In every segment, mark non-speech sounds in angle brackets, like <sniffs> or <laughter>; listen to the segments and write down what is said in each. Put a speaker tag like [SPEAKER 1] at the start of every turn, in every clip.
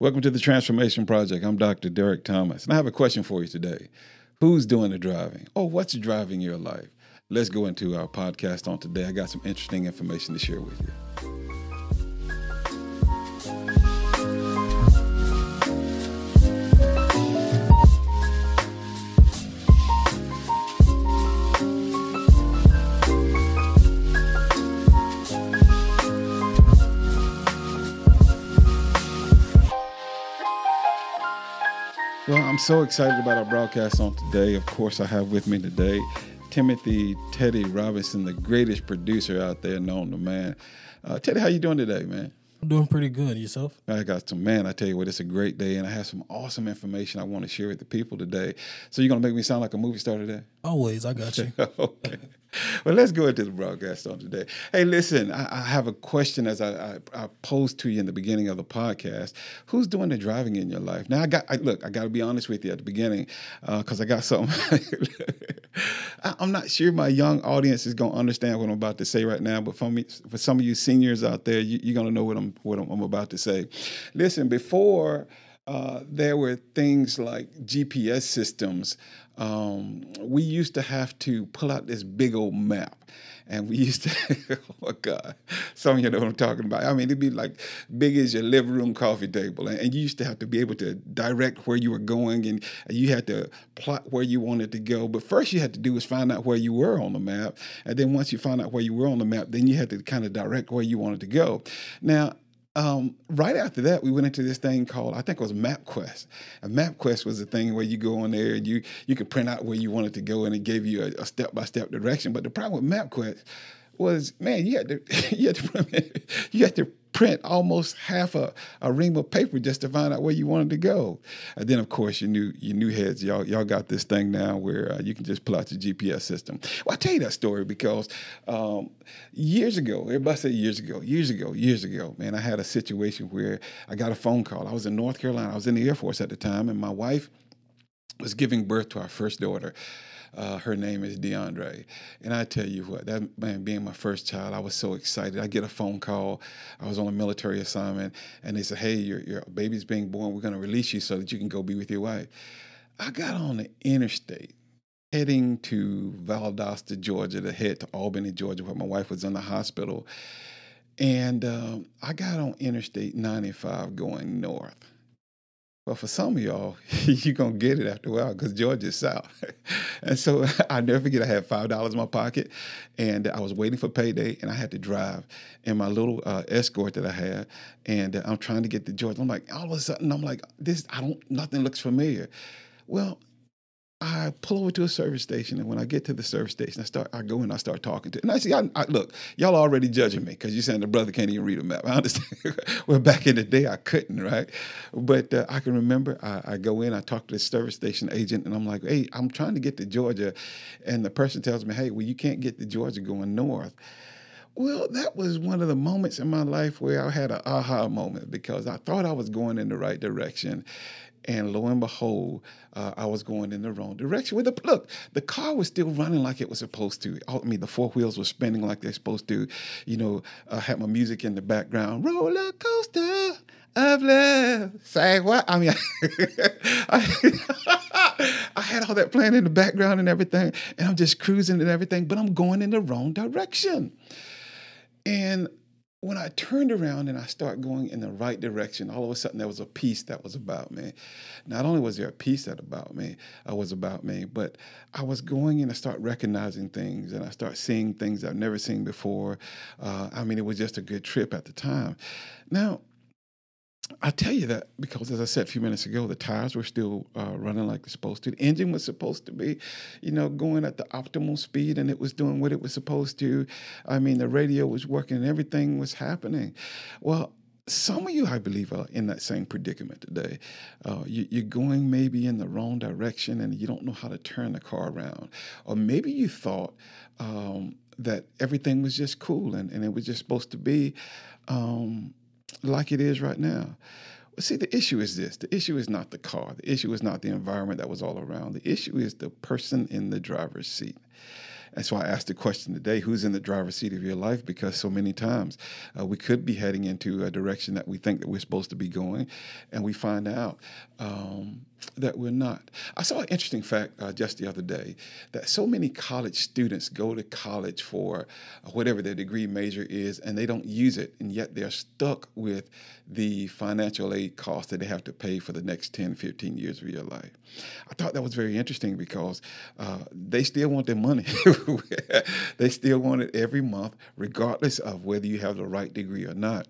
[SPEAKER 1] Welcome to the Transformation Project. I'm Dr. Derek Thomas, and I have a question for you today. Who's doing the driving? Or what's driving your life? Let's go into our podcast on today. I got some interesting information to share with you. Well, I'm so excited about our broadcast on today. Of course, I have with me today Timothy Teddy Robinson, the greatest producer out there known to man. Uh, Teddy, how you doing today, man?
[SPEAKER 2] I'm doing pretty good. Yourself?
[SPEAKER 1] I got some man. I tell you what, it's a great day, and I have some awesome information I want to share with the people today. So you're gonna make me sound like a movie star today?
[SPEAKER 2] Always, I got you. <laughs>
[SPEAKER 1] okay. <laughs> Well, let's go into the broadcast on today. Hey, listen, I, I have a question as I, I, I, posed to you in the beginning of the podcast. Who's doing the driving in your life? Now, I got I, look. I got to be honest with you at the beginning because uh, I got something. <laughs> I, am not sure my young audience is going to understand what I'm about to say right now, but for me, for some of you seniors out there, you, are going to know what I'm what I'm, I'm about to say. Listen, before. Uh, there were things like GPS systems um, we used to have to pull out this big old map. And we <laughs> used to, oh God, some of you know what I'm talking about. I mean, it'd be like big as your living room coffee table. And, and you used to have to be able to direct where you were going and, and you had to plot where you wanted to go. But first you had to do was find out where you were on the map. And then once you found out where you were on the map, then you had to kind of direct where you wanted to go. Now, um, right after that, we went into this thing called I think it was MapQuest. And MapQuest was a thing where you go on there and you you could print out where you wanted to go, and it gave you a step by step direction. But the problem with MapQuest was, man, you had to <laughs> you had to <laughs> you had to print almost half a, a ream of paper just to find out where you wanted to go. And then, of course, you knew you new heads, y'all y'all got this thing now where uh, you can just pull out your GPS system. Well, I tell you that story because um, years ago, everybody say years ago, years ago, years ago, man, I had a situation where I got a phone call. I was in North Carolina. I was in the Air Force at the time, and my wife was giving birth to our first daughter. Uh, her name is DeAndre. And I tell you what, that man being my first child, I was so excited. I get a phone call. I was on a military assignment, and they said, Hey, your, your baby's being born. We're going to release you so that you can go be with your wife. I got on the interstate heading to Valdosta, Georgia, to head to Albany, Georgia, where my wife was in the hospital. And um, I got on Interstate 95 going north. But for some of y'all, <laughs> you're going to get it after a while because Georgia's south. <laughs> and so <laughs> I never forget, I had $5 in my pocket and I was waiting for payday and I had to drive in my little uh, escort that I had. And uh, I'm trying to get to Georgia. I'm like, all of a sudden, I'm like, this, I don't, nothing looks familiar. Well, I pull over to a service station, and when I get to the service station, I start. I go and I start talking to. And I see, I, I look, y'all already judging me because you're saying the brother can't even read a map. <laughs> I understand. <laughs> well, back in the day, I couldn't, right? But uh, I can remember. I, I, go in, I talk to the service station agent, and I'm like, "Hey, I'm trying to get to Georgia," and the person tells me, "Hey, well, you can't get to Georgia going north." Well, that was one of the moments in my life where I had an aha moment because I thought I was going in the right direction. And lo and behold, uh, I was going in the wrong direction. With the look, the car was still running like it was supposed to. I mean, the four wheels were spinning like they're supposed to. You know, I had my music in the background. Roller coaster of love. Say what? I mean, <laughs> I, I had all that playing in the background and everything, and I'm just cruising and everything, but I'm going in the wrong direction. And when I turned around and I started going in the right direction, all of a sudden there was a peace that was about me. Not only was there a peace that about me, uh, was about me, but I was going and I start recognizing things and I start seeing things I've never seen before. Uh, I mean, it was just a good trip at the time. Now, I tell you that because, as I said a few minutes ago, the tires were still uh, running like they're supposed to. The engine was supposed to be, you know, going at the optimal speed, and it was doing what it was supposed to. I mean, the radio was working, and everything was happening. Well, some of you, I believe, are in that same predicament today. Uh, you, are going maybe in the wrong direction, and you don't know how to turn the car around, or maybe you thought um, that everything was just cool and, and it was just supposed to be. Um, like it is right now. Well, see, the issue is this the issue is not the car, the issue is not the environment that was all around, the issue is the person in the driver's seat. And so I asked the question today who's in the driver's seat of your life? Because so many times uh, we could be heading into a direction that we think that we're supposed to be going, and we find out um, that we're not. I saw an interesting fact uh, just the other day that so many college students go to college for uh, whatever their degree major is and they don't use it, and yet they're stuck with the financial aid cost that they have to pay for the next 10, 15 years of your life. I thought that was very interesting because uh, they still want their money. <laughs> <laughs> they still want it every month, regardless of whether you have the right degree or not.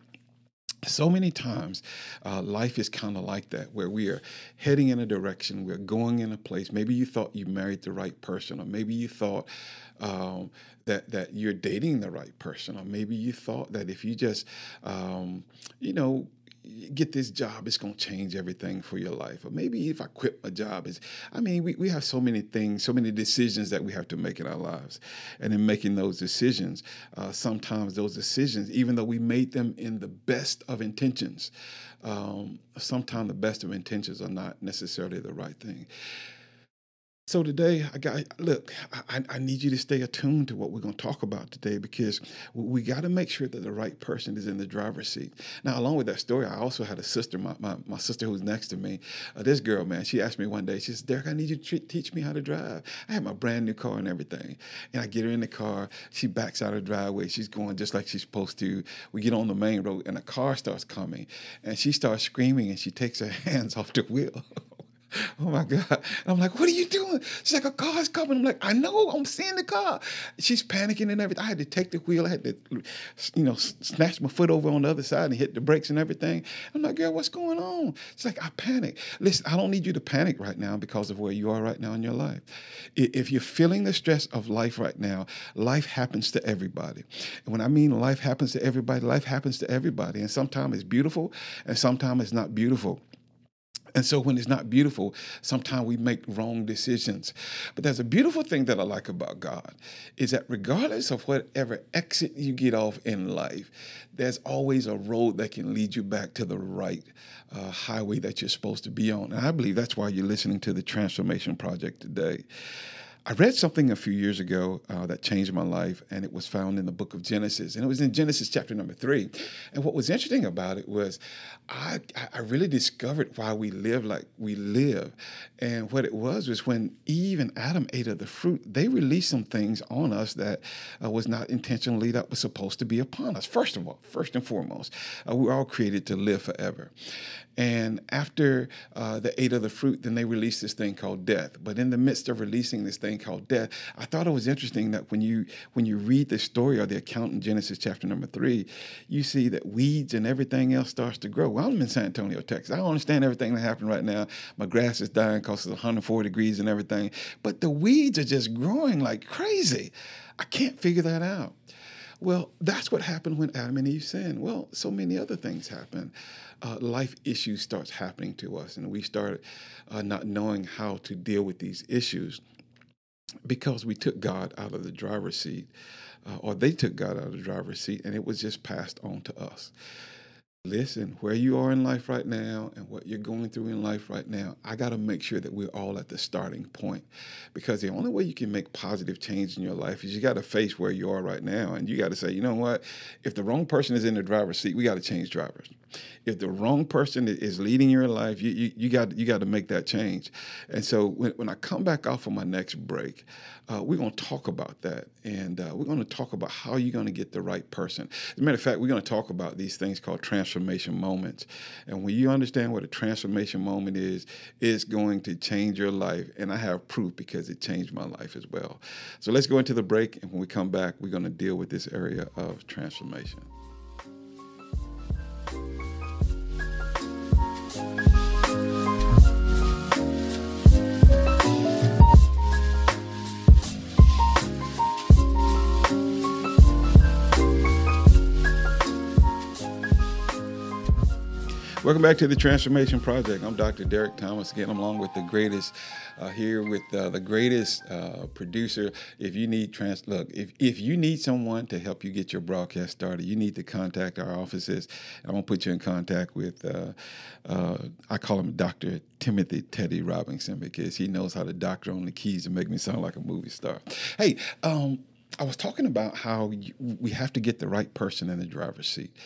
[SPEAKER 1] So many times uh, life is kind of like that where we are heading in a direction we're going in a place. Maybe you thought you married the right person or maybe you thought um, that that you're dating the right person or maybe you thought that if you just um, you know get this job, it's going to change everything for your life. Or maybe if I quit my job, is I mean, we, we have so many things, so many decisions that we have to make in our lives. And in making those decisions, uh, sometimes those decisions, even though we made them in the best of intentions, um, sometimes the best of intentions are not necessarily the right thing. So today, I got look. I, I, need you to stay attuned to what we're going to talk about today because we got to make sure that the right person is in the driver's seat. Now, along with that story, I also had a sister, my, my, my sister who's next to me. Uh, this girl, man, she asked me one day. She says, "Derek, I need you to teach me how to drive." I have my brand new car and everything, and I get her in the car. She backs out of the driveway. She's going just like she's supposed to. We get on the main road, and a car starts coming, and she starts screaming, and she takes her <laughs> hands off the wheel. <laughs> oh my God. And I'm like, what are you doing? She's like, a car's coming. I'm like, I know, I'm seeing the car. She's panicking and everything. I had to take the wheel. I had to, you know, snatch my foot over on the other side and hit the brakes and everything. I'm like, girl, what's going on? She's like, I panic. Listen, I don't need you to panic right now because of where you are right now in your life. If you're feeling the stress of life right now, life happens to everybody. And when I mean life happens to everybody, life happens to everybody. And sometimes it's beautiful and sometimes it's not beautiful. And so when it's not beautiful, sometimes we make wrong decisions. But there's a beautiful thing that I like about God is that regardless of whatever exit you get off in life, there's always a road that can lead you back to the right uh, highway that you're supposed to be on. And I believe that's why you're listening to the Transformation Project today. I read something a few years ago uh, that changed my life, and it was found in the book of Genesis, and it was in Genesis chapter number three. And what was interesting about it was, I I really discovered why we live like we live, and what it was was when Eve and Adam ate of the fruit, they released some things on us that uh, was not intentionally that was supposed to be upon us. First of all, first and foremost, uh, we were all created to live forever, and after uh, they ate of the fruit, then they released this thing called death. But in the midst of releasing this thing called death, I thought it was interesting that when you when you read the story or the account in Genesis chapter number three, you see that weeds and everything else starts to grow. Well, I'm in San Antonio, Texas. I don't understand everything that happened right now. My grass is dying because it's 104 degrees and everything. But the weeds are just growing like crazy. I can't figure that out. Well, that's what happened when Adam and Eve sinned. Well, so many other things happen. Uh, life issues starts happening to us, and we start uh, not knowing how to deal with these issues because we took God out of the driver's seat, uh, or they took God out of the driver's seat, and it was just passed on to us. Listen, where you are in life right now and what you're going through in life right now, I got to make sure that we're all at the starting point. Because the only way you can make positive change in your life is you got to face where you are right now. And you got to say, you know what? If the wrong person is in the driver's seat, we got to change drivers if the wrong person is leading your life, you you, you got you got to make that change. And so when, when I come back off of my next break, uh, we're going to talk about that, and uh, we're going to talk about how you're going to get the right person. As a matter of fact, we're going to talk about these things called transformation moments. And when you understand what a transformation moment is, it's going to change your life. And I have proof because it changed my life as well. So let's go into the break, and when we come back, we're going to deal with this area of transformation. Welcome back to the Transformation Project. I'm Dr. Derek Thomas again. I'm along with the greatest uh, here with uh, the greatest uh, producer. If you need trans, look, if if you need someone to help you get your broadcast started, you need to contact our offices. I'm gonna put you in contact with. Uh, uh, I call him Dr. Timothy Teddy Robinson because he knows how to doctor on the keys and make me sound like a movie star. Hey, um, I was talking about how you, we have to get the right person in the driver's seat.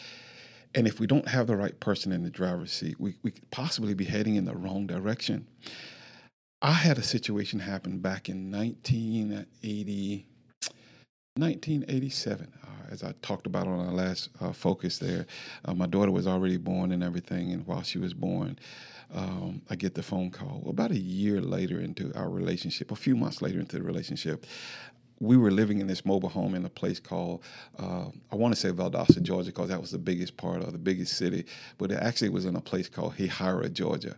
[SPEAKER 1] And if we don't have the right person in the driver's seat, we, we could possibly be heading in the wrong direction. I had a situation happen back in 1980, 1987, uh, as I talked about on our last uh, focus there. Uh, my daughter was already born and everything, and while she was born, um, I get the phone call. About a year later into our relationship, a few months later into the relationship, we were living in this mobile home in a place called uh, I want to say Valdosta, Georgia, because that was the biggest part of the biggest city. But it actually was in a place called Hahira, Georgia,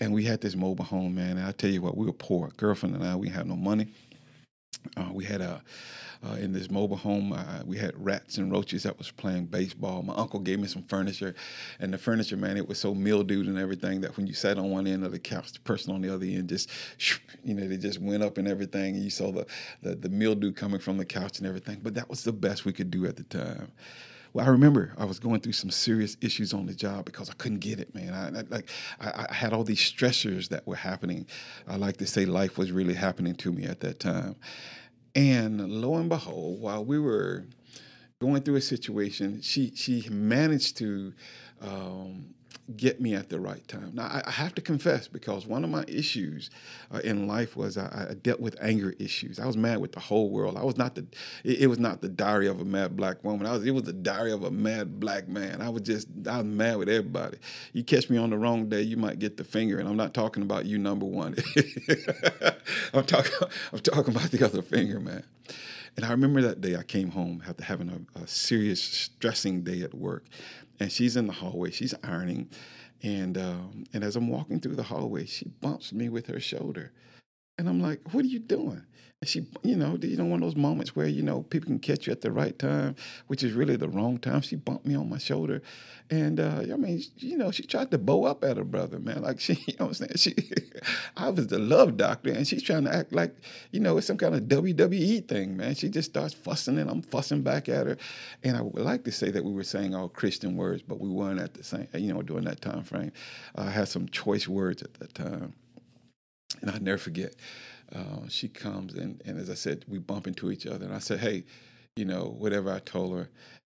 [SPEAKER 1] and we had this mobile home, man. And I tell you what, we were poor. Girlfriend and I, we had no money. Uh, we had a uh, in this mobile home. Uh, we had rats and roaches that was playing baseball. My uncle gave me some furniture, and the furniture, man, it was so mildewed and everything that when you sat on one end of the couch, the person on the other end just, <sniffs> you know, they just went up and everything. And you saw the, the the mildew coming from the couch and everything. But that was the best we could do at the time. Well, I remember I was going through some serious issues on the job because I couldn't get it, man. I, I like I, I, had all these stressors that were happening. I like to say life was really happening to me at that time, and lo and behold, while we were going through a situation, she she managed to um, get me at the right time. Now I, I, have to confess because one of my issues uh, in life was I, I, dealt with anger issues. I was mad with the whole world. I was not the it, it, was not the diary of a mad black woman. I was it was the diary of a mad black man. I was just I was mad with everybody. You catch me on the wrong day, you might get the finger, and I'm not talking about you number one. <laughs> I'm talking I'm talking about the other finger, man. And I remember that day I came home after having a, a serious, stressing day at work and she's in the hallway. She's ironing, and um, and as I'm walking through the hallway, she bumps me with her shoulder, and I'm like, "What are you doing?" She, you know, you know, one of those moments where you know people can catch you at the right time, which is really the wrong time. She bumped me on my shoulder, and uh, I mean, you know, she tried to bow up at her brother, man. Like <laughs> she, you know, what I'm saying she, <laughs> I was the love doctor, and she's trying to act like, you know, it's some kind of WWE thing, man. She just starts fussing, and I'm fussing back at her, and I would like to say that we were saying all Christian words, but we weren't at the same, you know, during that time frame. I had some choice words at that time, and I never forget. Uh, she comes and, and as I said, we bump into each other. And I said, hey, you know, whatever I told her.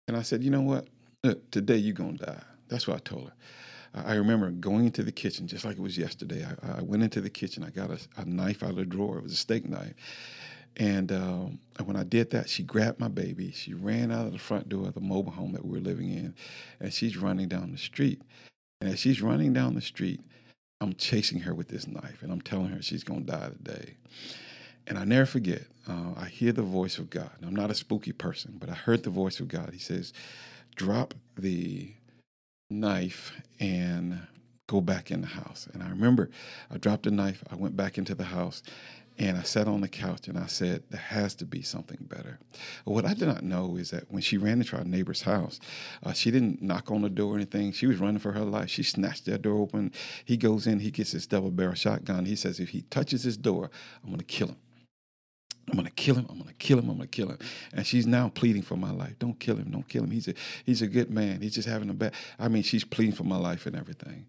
[SPEAKER 1] And I said, you know what? Look, today you're going to die. That's what I told her. I remember going into the kitchen just like it was yesterday. I, I went into the kitchen. I got a, a, knife out of the drawer. It was a steak knife. And um, when I did that, she grabbed my baby. She ran out of the front door of the mobile home that we were living in, and she's running down the street. And as she's running down the street, I'm chasing her with this knife and I'm telling her she's going to die today. And I never forget, uh, I hear the voice of God. I'm not a spooky person, but I heard the voice of God. He says, Drop the knife and go back in the house. And I remember I dropped the knife, I went back into the house, and I sat on the couch and I said, There has to be something better. What I did not know is that when she ran into our neighbor's house, uh, she didn't knock on the door or anything. She was running for her life. She snatched that door open. He goes in, he gets his double barrel shotgun. He says, If he touches this door, I'm going to kill him. I'm gonna kill him. I'm gonna kill him. I'm gonna kill him. And she's now pleading for my life. Don't kill him. Don't kill him. He's a he's a good man. He's just having a bad. I mean, she's pleading for my life and everything.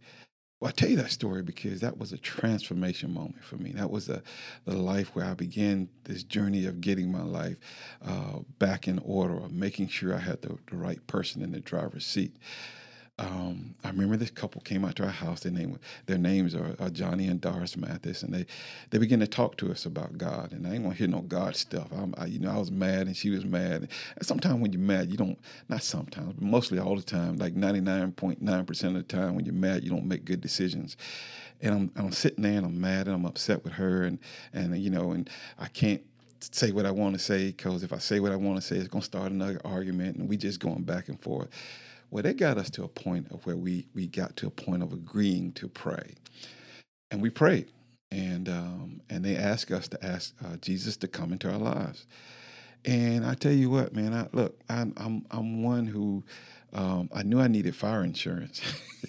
[SPEAKER 1] Well, I tell you that story because that was a transformation moment for me. That was a, the life where I began this journey of getting my life uh, back in order, of making sure I had the, the right person in the driver's seat um, I remember this couple came out to our house. Their name, their names are, are, Johnny and Doris Mathis, and they they began to talk to us about God. And I didn't want to hear no God stuff. I, you know, I was mad, and she was mad. And sometimes when you're mad, you don't. Not sometimes, but mostly all the time. Like 99.9 percent of the time, when you're mad, you don't make good decisions. And I'm I'm sitting there, and I'm mad, and I'm upset with her, and and you know, and I can't say what I want to say because if I say what I want to say, it's gonna start another argument, and we just going back and forth. Well, they got us to a point of where we we got to a point of agreeing to pray, and we prayed, and um, and they asked us to ask uh, Jesus to come into our lives. And I tell you what, man, I, look, I'm, I'm I'm one who um, I knew I needed fire insurance.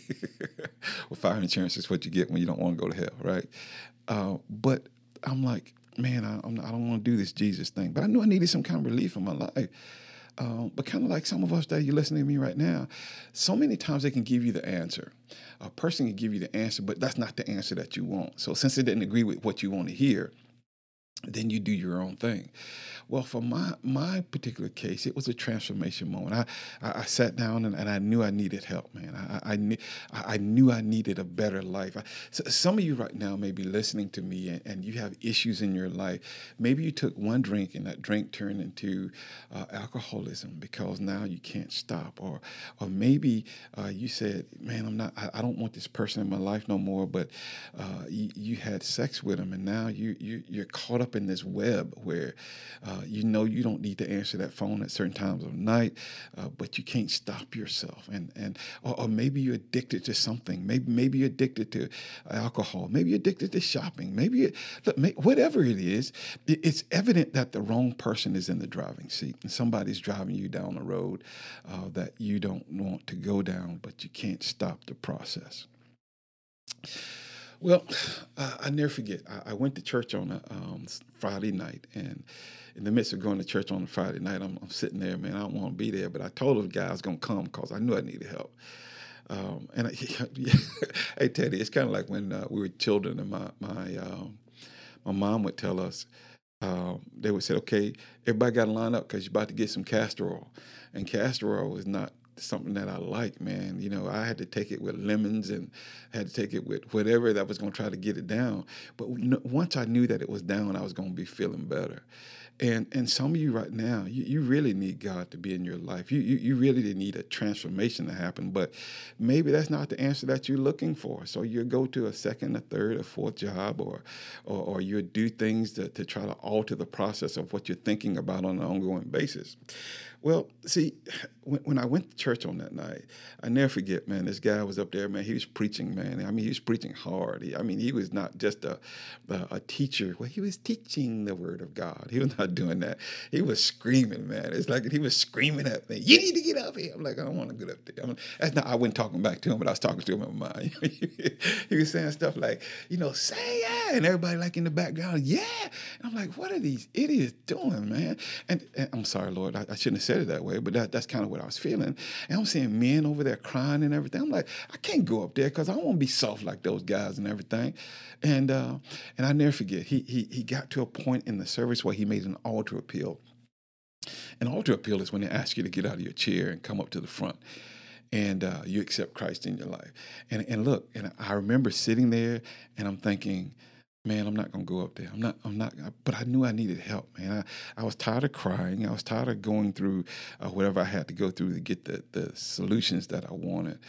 [SPEAKER 1] <laughs> well, fire insurance is what you get when you don't want to go to hell, right? Uh, but I'm like, man, I, I don't want to do this Jesus thing. But I knew I needed some kind of relief in my life. Um, but kind of like some of us that you're listening to me right now, so many times they can give you the answer. A person can give you the answer, but that's not the answer that you want. So since it didn't agree with what you want to hear, then you do your own thing. Well, for my my particular case, it was a transformation moment. I I, I sat down and, and, I knew I needed help, man. I I, knew, I knew I needed a better life. I, so some of you right now may be listening to me and, and, you have issues in your life. Maybe you took one drink and that drink turned into uh, alcoholism because now you can't stop, or or maybe uh, you said, man, I'm not. I, I, don't want this person in my life no more. But uh, you, you had sex with them and now you you you're caught up in this web where uh, uh, you know you don't need to answer that phone at certain times of night, uh, but you can't stop yourself. And and or, or, maybe you're addicted to something. Maybe maybe you're addicted to alcohol. Maybe you're addicted to shopping. Maybe look, whatever it is, it, it's evident that the wrong person is in the driving seat, and somebody's driving you down the road uh, that you don't want to go down, but you can't stop the process. Well, <sighs> uh, I never forget. I, I, went to church on a um, Friday night, and in the midst of going to church on a Friday night, I'm, I'm sitting there, man. I don't want to be there, but I told the guy I was gonna come because I knew I needed help. Um, and I, <laughs> hey Teddy, it's kind of like when uh, we were children, and my my um, my mom would tell us. Uh, they would say, "Okay, everybody got to line up because you're about to get some castor oil," and castor oil is not something that I like, man. You know, I had to take it with lemons and had to take it with whatever that was going to try to get it down. But once I knew that it was down, I was going to be feeling better. And and some of you right now, you, you really need God to be in your life. You, you you really need a transformation to happen, but maybe that's not the answer that you're looking for. So you go to a second, a third, a fourth job, or or, or you do things to, to try to alter the process of what you're thinking about on an ongoing basis. Well, see, when, when I went to church on that night, I never forget, man. This guy was up there, man. He was preaching, man. I mean, he was preaching hard. He, I mean, he was not just a, a, a teacher. Well, he was teaching the word of God. He was not doing that. He was screaming, man. It's like he was screaming at me. You need to get up here. I'm like, I don't want to get up there. I that's not. I wasn't talking back to him, but I was talking to him in my mind. <laughs> he was saying stuff like, you know, say yeah, and everybody like in the background, yeah. And I'm like, what are these idiots doing, man? And, and I'm sorry, Lord, I, I shouldn't have said it that way, but that, that's kind of what I was feeling. And I'm seeing men over there crying and everything. I'm like, I can't go up there because I want to be soft like those guys and everything. And uh, and I never forget, he, he he got to a point in the service where he made an altar appeal. An altar appeal is when they ask you to get out of your chair and come up to the front and uh, you accept Christ in your life. And and look, and I remember sitting there and I'm thinking, man, I'm not gonna go up there. I'm not. I'm not. But I knew I needed help, man. I, I was tired of crying. I was tired of going through uh, whatever I had to go through to get the the solutions that I wanted.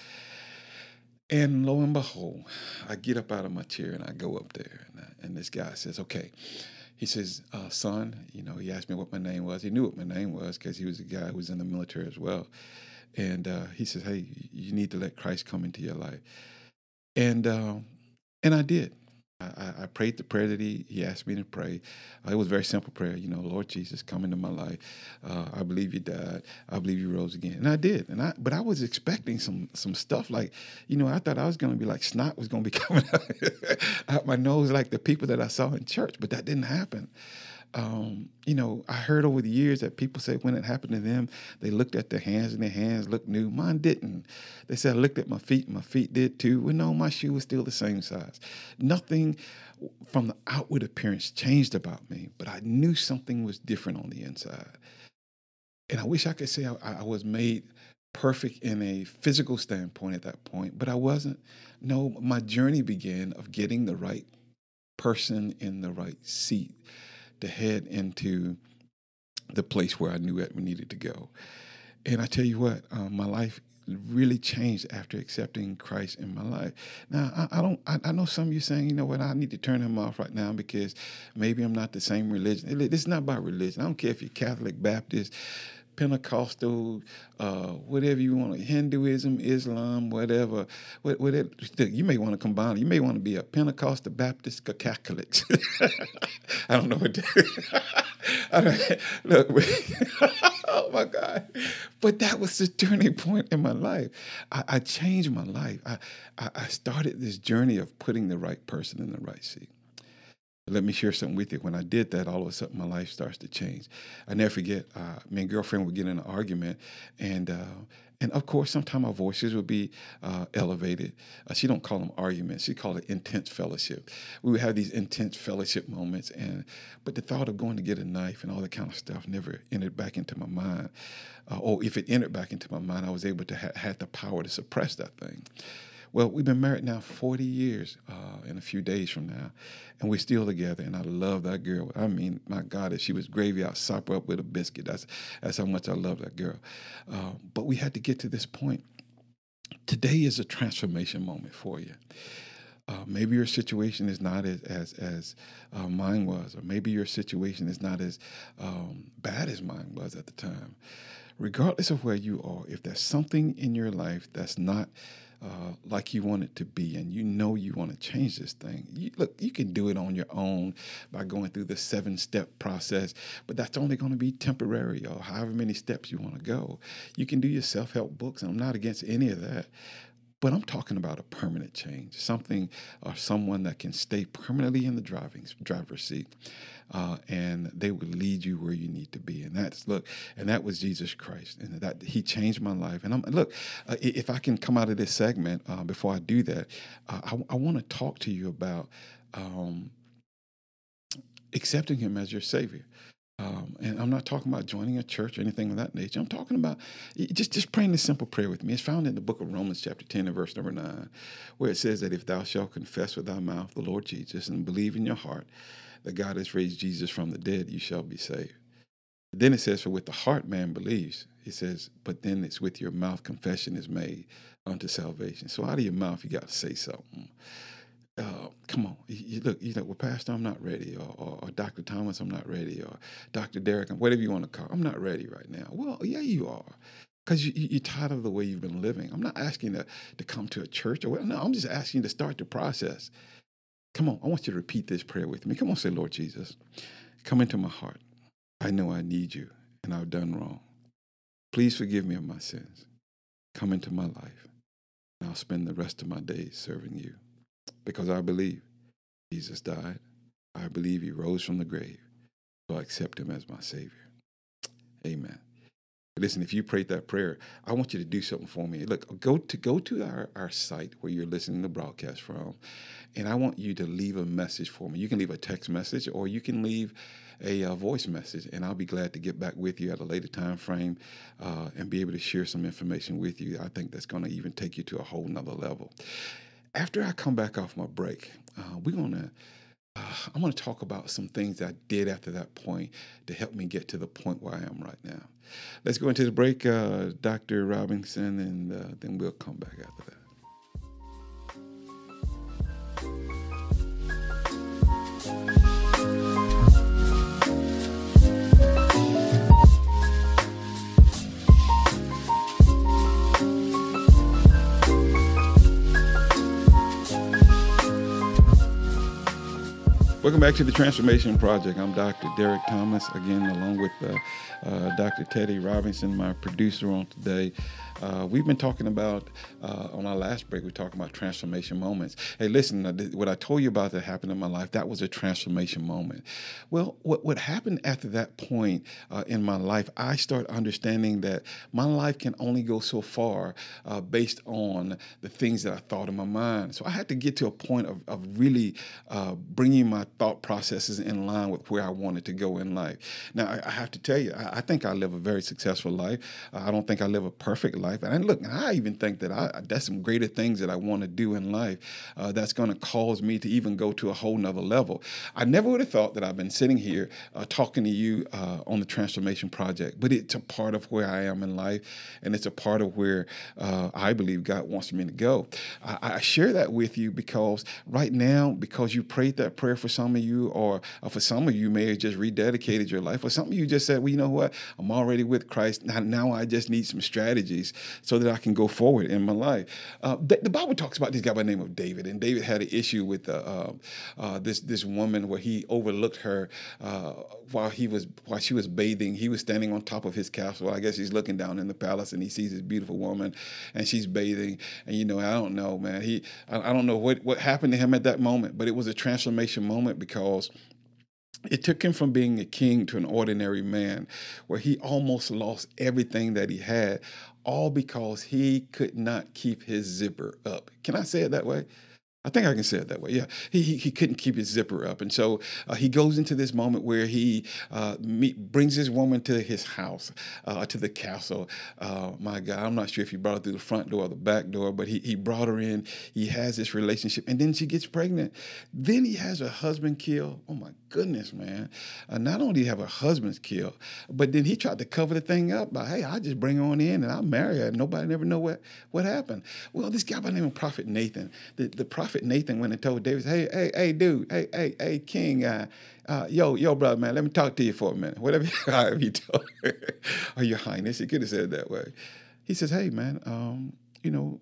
[SPEAKER 1] And lo and behold, I get up out of my chair and I go up there, and, I, and this guy says, "Okay." He says, uh, "Son, you know." He asked me what my name was. He knew what my name was because he was a guy who was in the military as well. And uh, he says, "Hey, you need to let Christ come into your life." And uh, and I did. I, prayed the prayer that he, he asked me to pray. Uh, it was a very simple prayer, you know, Lord Jesus, come into my life. Uh, I believe you died. I believe you rose again, and I did. And I, but I was expecting some some stuff like, you know, I thought I was going to be like snot was going to be <laughs> coming out, out my nose like the people that I saw in church, but that didn't happen um, you know, I heard over the years that people say when it happened to them, they looked at their hands and their hands looked new. Mine didn't. They said I looked at my feet, and my feet did too. Well, no, my shoe was still the same size. Nothing from the outward appearance changed about me, but I knew something was different on the inside. And I wish I could say I, I was made perfect in a physical standpoint at that point, but I wasn't. No, my journey began of getting the right person in the right seat to head into the place where I knew that we needed to go. And I tell you what, um, my life really changed after accepting Christ in my life. Now, I, I don't. I, I, know some of you saying, you know what, I need to turn him off right now because maybe I'm not the same religion. It's not about religion. I don't care if you're Catholic, Baptist, Pentecostal, uh, whatever you want, Hinduism, Islam, whatever. Whatever you may want to combine. You may want to be a Pentecostal, Baptist, Catholic. <laughs> I don't know what. <laughs> I don't, look, <laughs> oh my God! But that was the turning point in my life. I, I changed my life. I, I, I started this journey of putting the right person in the right seat let me share something with you. When I did that, all of a sudden my life starts to change. I never forget, uh, me and girlfriend would get in an argument, and uh, and of course, sometimes our voices would be uh, elevated. Uh, she don't call them arguments; she called it intense fellowship. We would have these intense fellowship moments, and but the thought of going to get a knife and all that kind of stuff never entered back into my mind. Uh, or if it entered back into my mind, I was able to ha- the power to suppress that thing. Well, we've been married now 40 years uh, in a few days from now, and we're still together. And I love that girl. I mean, my God, if she was gravy, I'd sop her up with a biscuit. That's that's how much I love that girl. Uh, but we had to get to this point. Today is a transformation moment for you. Uh, maybe your situation is not as as, as uh, mine was, or maybe your situation is not as um, bad as mine was at the time. Regardless of where you are, if there's something in your life that's not uh, like you want it to be, and you know you want to change this thing. You, look, you can do it on your own by going through the seven step process, but that's only going to be temporary or however many steps you want to go. You can do your self help books, and I'm not against any of that. But I'm talking about a permanent change, something or someone that can stay permanently in the driving driver's seat, uh, and they will lead you where you need to be. And that's look, and that was Jesus Christ, and that He changed my life. And I'm look, uh, if I can come out of this segment uh, before I do that, uh, I, I want to talk to you about um, accepting Him as your Savior. Um, and I'm not talking about joining a church or anything of that nature. I'm talking about just, just praying this simple prayer with me. It's found in the book of Romans, chapter 10, and verse number 9, where it says that if thou shalt confess with thy mouth the Lord Jesus and believe in your heart that God has raised Jesus from the dead, you shall be saved. Then it says, For with the heart man believes. It says, But then it's with your mouth confession is made unto salvation. So out of your mouth, you got to say something uh, come on, you look, you know, well, Pastor, I'm not ready, or, or, or, Dr. Thomas, I'm not ready, or Dr. Derek, whatever you want to call, I'm not ready right now. Well, yeah, you are, because you, you're tired of the way you've been living. I'm not asking to, to come to a church or what. No, I'm just asking you to start the process. Come on, I want you to repeat this prayer with me. Come on, say, Lord Jesus, come into my heart. I know I need you, and I've done wrong. Please forgive me of my sins. Come into my life, and I'll spend the rest of my days serving you because I believe Jesus died. I believe he rose from the grave. So I accept him as my Savior. Amen. Listen, if you prayed that prayer, I want you to do something for me. Look, go to go to our, our site where you're listening to the broadcast from, and I want you to leave a message for me. You can leave a text message or you can leave a uh, voice message, and I'll be glad to get back with you at a later time frame uh, and be able to share some information with you. I think that's going to even take you to a whole nother level after I come back off my break, uh, we're gonna. Uh, I'm going to talk about some things I did after that point to help me get to the point where I am right now. Let's go into the break, uh, Dr. Robinson, and uh, then we'll come back after that. Welcome back to the Transformation Project. I'm Dr. Derek Thomas, again, along with uh, uh, Dr. Teddy Robinson, my producer on today. Uh, we've been talking about, uh, on our last break, we are talking about transformation moments. Hey, listen, what I told you about that happened in my life, that was a transformation moment. Well, what, what happened after that point uh, in my life, I start understanding that my life can only go so far uh, based on the things that I thought in my mind. So I had to get to a point of, of really uh, bringing my thought processes in line with where I wanted to go in life. Now, I, I have to tell you, I, I, think I live a very successful life. I don't think I live a perfect life life. And look, I even think that I, that's some greater things that I want to do in life uh, that's going to cause me to even go to a whole nother level. I never would have thought that I've been sitting here uh, talking to you uh, on the transformation project, but it's a part of where I am in life, and it's a part of where uh, I believe God wants me to go. I, I, share that with you because right now, because you prayed that prayer for some of you, or uh, for some of you may have just rededicated your life, or some of you just said, well, you know what, I'm already with Christ. Now, now I just need some strategies so that I can go forward in my life. Uh, the, the, Bible talks about this guy by the name of David, and David had an issue with uh, uh, this this woman where he overlooked her uh, while he was while she was bathing. He was standing on top of his castle. I guess he's looking down in the palace, and he sees this beautiful woman, and she's bathing. And you know, I don't know, man. He I, I don't know what what happened to him at that moment, but it was a transformation moment because it took him from being a king to an ordinary man where he almost lost everything that he had all because he could not keep his zipper up. Can i say it that way I think I can say it that way. Yeah, he he, he couldn't keep his zipper up, and so uh, he goes into this moment where he uh, meet, brings this woman to his house, uh, to the castle. Uh, my God, I'm not sure if he brought her through the front door or the back door, but he he brought her in. He has this relationship, and then she gets pregnant. Then he has her husband killed. Oh my goodness, man! Uh, not only have her husband killed, but then he tried to cover the thing up by, hey, I just bring her on in and I'll marry her, and nobody never know what what happened. Well, this guy by the name of Prophet Nathan, the the prophet prophet Nathan went and told David, hey, hey, hey, dude, hey, hey, hey, king, uh, uh, yo, yo, brother, man, let me talk to you for a minute. <laughs> Whatever, however you or <laughs> oh, your highness, he could have said it that way. He says, hey, man, um, you know,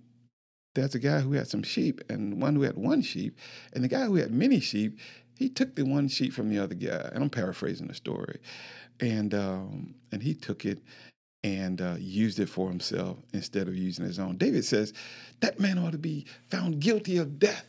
[SPEAKER 1] there's a guy who had some sheep and one who had one sheep, and the guy who had many sheep, he took the one sheep from the other guy, and I'm paraphrasing the story, and um, and he took it and uh, used it for himself instead of using his own. David says that man ought to be found guilty of death.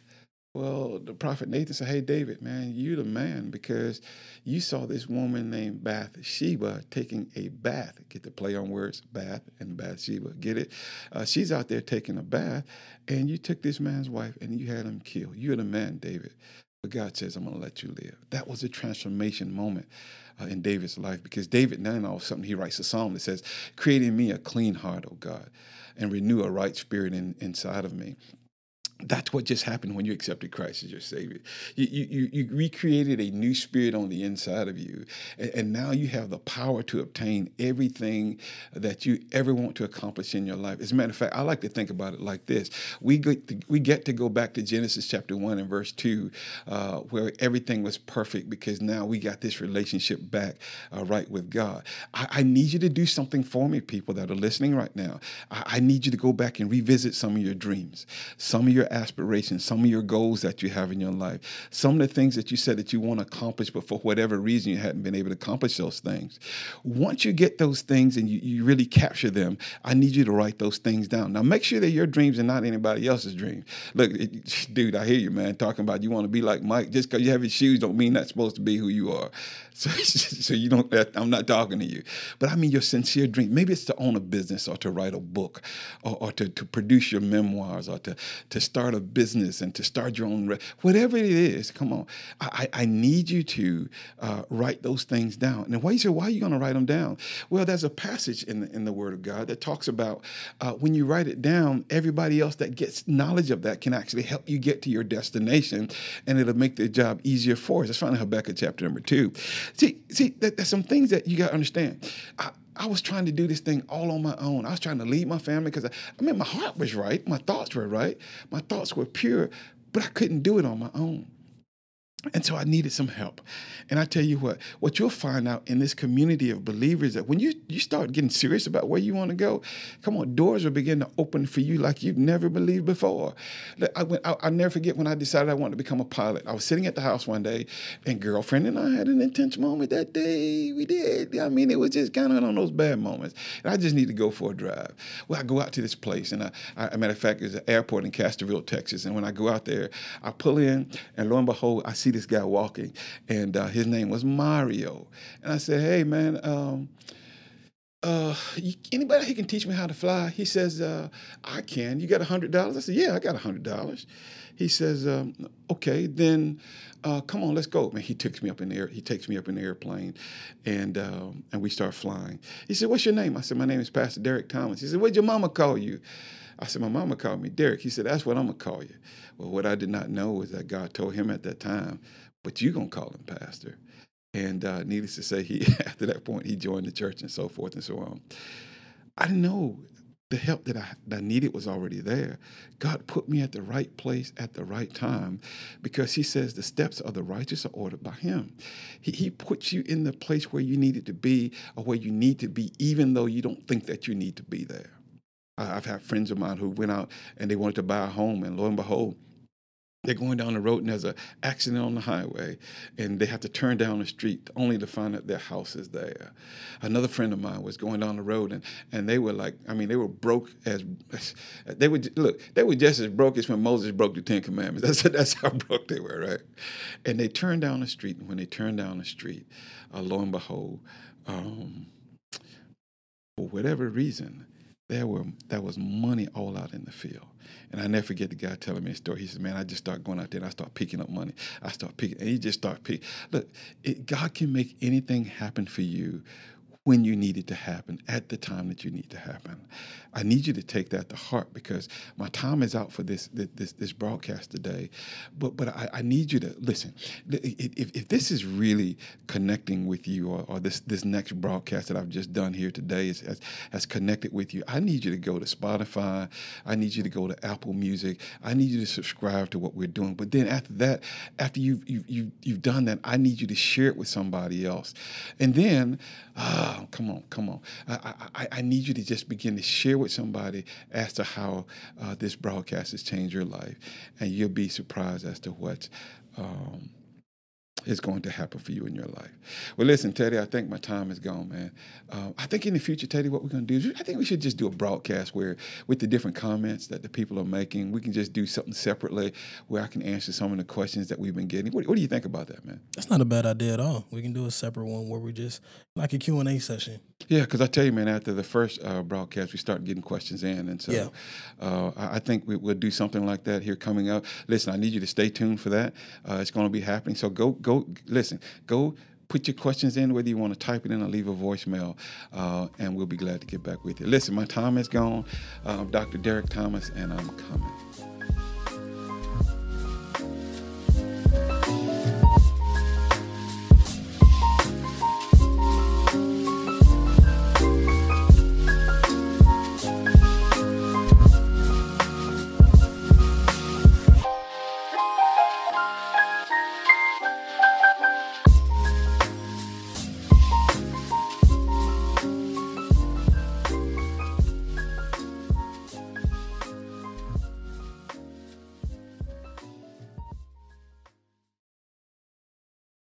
[SPEAKER 1] Well, the prophet Nathan said, Hey, David, man, you're the man because you saw this woman named Bathsheba taking a bath. Get the play on words, bath and Bathsheba. Get it? Uh, she's out there taking a bath, and you took this man's wife and you had him killed. You're the man, David. But God says, I'm going to let you live. That was a transformation moment uh, in David's life because David, now all of a sudden, he writes a psalm that says, Create in me a clean heart, O God, and renew a right spirit in, inside of me that's what just happened when you accepted Christ as your Savior. You, you, you recreated a new spirit on the inside of you. And, now you have the power to obtain everything that you ever want to accomplish in your life. As a matter of fact, I like to think about it like this we get to, we get to go back to Genesis chapter 1 and verse 2, uh, where everything was perfect because now we got this relationship back uh, right with God. I, I, need you to do something for me, people that are listening right now. I, I need you to go back and revisit some of your dreams, some of your aspirations, some of your goals that you have in your life, some of the things that you said that you want to accomplish, but for whatever reason you hadn't been able to accomplish those things. Once you get those things and you, you really capture them, I need you to write those things down. Now, make sure that your dreams are not anybody else's dreams. Look, it, <laughs> dude, I hear you, man, talking about you want to be like Mike. Just because you have your shoes don't mean that's supposed to be who you are. <laughs> So, so you don't. I'm not talking to you, but I mean your sincere dream. Maybe it's to own a business or to write a book, or, or to, to produce your memoirs, or to to start a business and to start your own. Re- whatever it is, come on. I, I need you to uh, write those things down. And why you say why are you going to write them down? Well, there's a passage in the in the Word of God that talks about uh, when you write it down, everybody else that gets knowledge of that can actually help you get to your destination, and it'll make the job easier for us. That's found in Habakkuk chapter number two. See, see, there's some things that you got to understand. I, I was trying to do this thing all on my own. I was trying to lead my family because I, I mean, my heart was right, my thoughts were right, my thoughts were pure, but I couldn't do it on my own. And so I needed some help. And I tell you what, what you'll find out in this community of believers that when you, you start getting serious about where you want to go, come on, doors will begin to open for you like you've never believed before. I, went, I, will never forget when I decided I wanted to become a pilot. I was sitting at the house one day, and girlfriend and I had an intense moment that day. We did. I mean, it was just kind of on those bad moments. And I just need to go for a drive. Well, I go out to this place, and I, matter of fact, there's an airport in Castroville, Texas. And when I go out there, I pull in, and lo and behold, I see see this guy walking, and uh, his name was Mario. And I said, "Hey, man." Um, uh, you, anybody who can teach me how to fly? He says, uh, I can. You got a hundred dollars? I said, yeah, I got a hundred dollars. He says, um, okay, then uh, come on, let's go. Man, he takes me up in the air. He takes me up in the airplane, and um, and we start flying. He said, what's your name? I said, my name is Pastor Derek Thomas. He said, what'd your mama call you? I said, my mama called me Derek. He said, that's what I'm gonna call you. Well, what I did not know was that God told him at that time, but you gonna call him Pastor. And uh, needless to say, he <laughs> after that point he joined the church and so forth and so on. I didn't know the help that I, that I needed was already there. God put me at the right place at the right time because He says the steps of the righteous are ordered by Him. He, he puts you in the place where you needed to be or where you need to be, even though you don't think that you need to be there. I've had friends of mine who went out and they wanted to buy a home, and lo and behold, they're going down the road and there's an accident on the highway and they have to turn down the street only to find that their house is there. Another friend of mine was going down the road and, and they were like i mean they were broke as <laughs> they would look they were just as broke as when moses broke the ten commandments. <laughs> That's, that's how broke they were right? And they turned down the street and when they turned down the street uh, lo and behold um, for whatever reason there were there was money all out in the field. And I never forget the guy telling me a story. He said, "Man, I just start going out there and I start picking up money. I start picking, and he just start picking. Look, it, God can make anything happen for you when you need it to happen at the time that you need to happen. I need you to take that to heart because my time is out for this this this broadcast today. But but I, I need you to listen. If, if this is really connecting with you, or, or this this next broadcast that I've just done here today is, has, has connected with you, I need you to go to Spotify. I need you to go to Apple Music. I need you to subscribe to what we're doing. But then after that, after you've you've you've, you've done that, I need you to share it with somebody else. And then, uh, ah, come on, come on. I, I, I need you to just begin to share with somebody as to how uh, this broadcast has changed your life, and you'll be surprised as to what. Um, is going to happen for you in your life. Well, listen, Teddy, I think my time is gone, man. Um, I think in the future, Teddy, what we're going to do is I think we should just do a broadcast where, with the different comments that the people are making, we can just do something separately where I can answer some of the questions that we've been getting. What, what do you think about that, man?
[SPEAKER 2] That's not a bad idea at all. We can do a separate one where we just like a Q and A session.
[SPEAKER 1] Yeah, because I tell you, man, after the first uh, broadcast, we start getting questions in, and so
[SPEAKER 2] Yeah.
[SPEAKER 1] uh, I think we, we'll do something like that here coming up. Listen, I need you to stay tuned for that. Uh, it's going to be happening. So go, go, listen, go. Put your questions in, whether you want to type it in or leave a voicemail, uh, and we'll be glad to get back with you. Listen, my time is gone. Uh, I'm Dr. Derek Thomas, and I'm coming.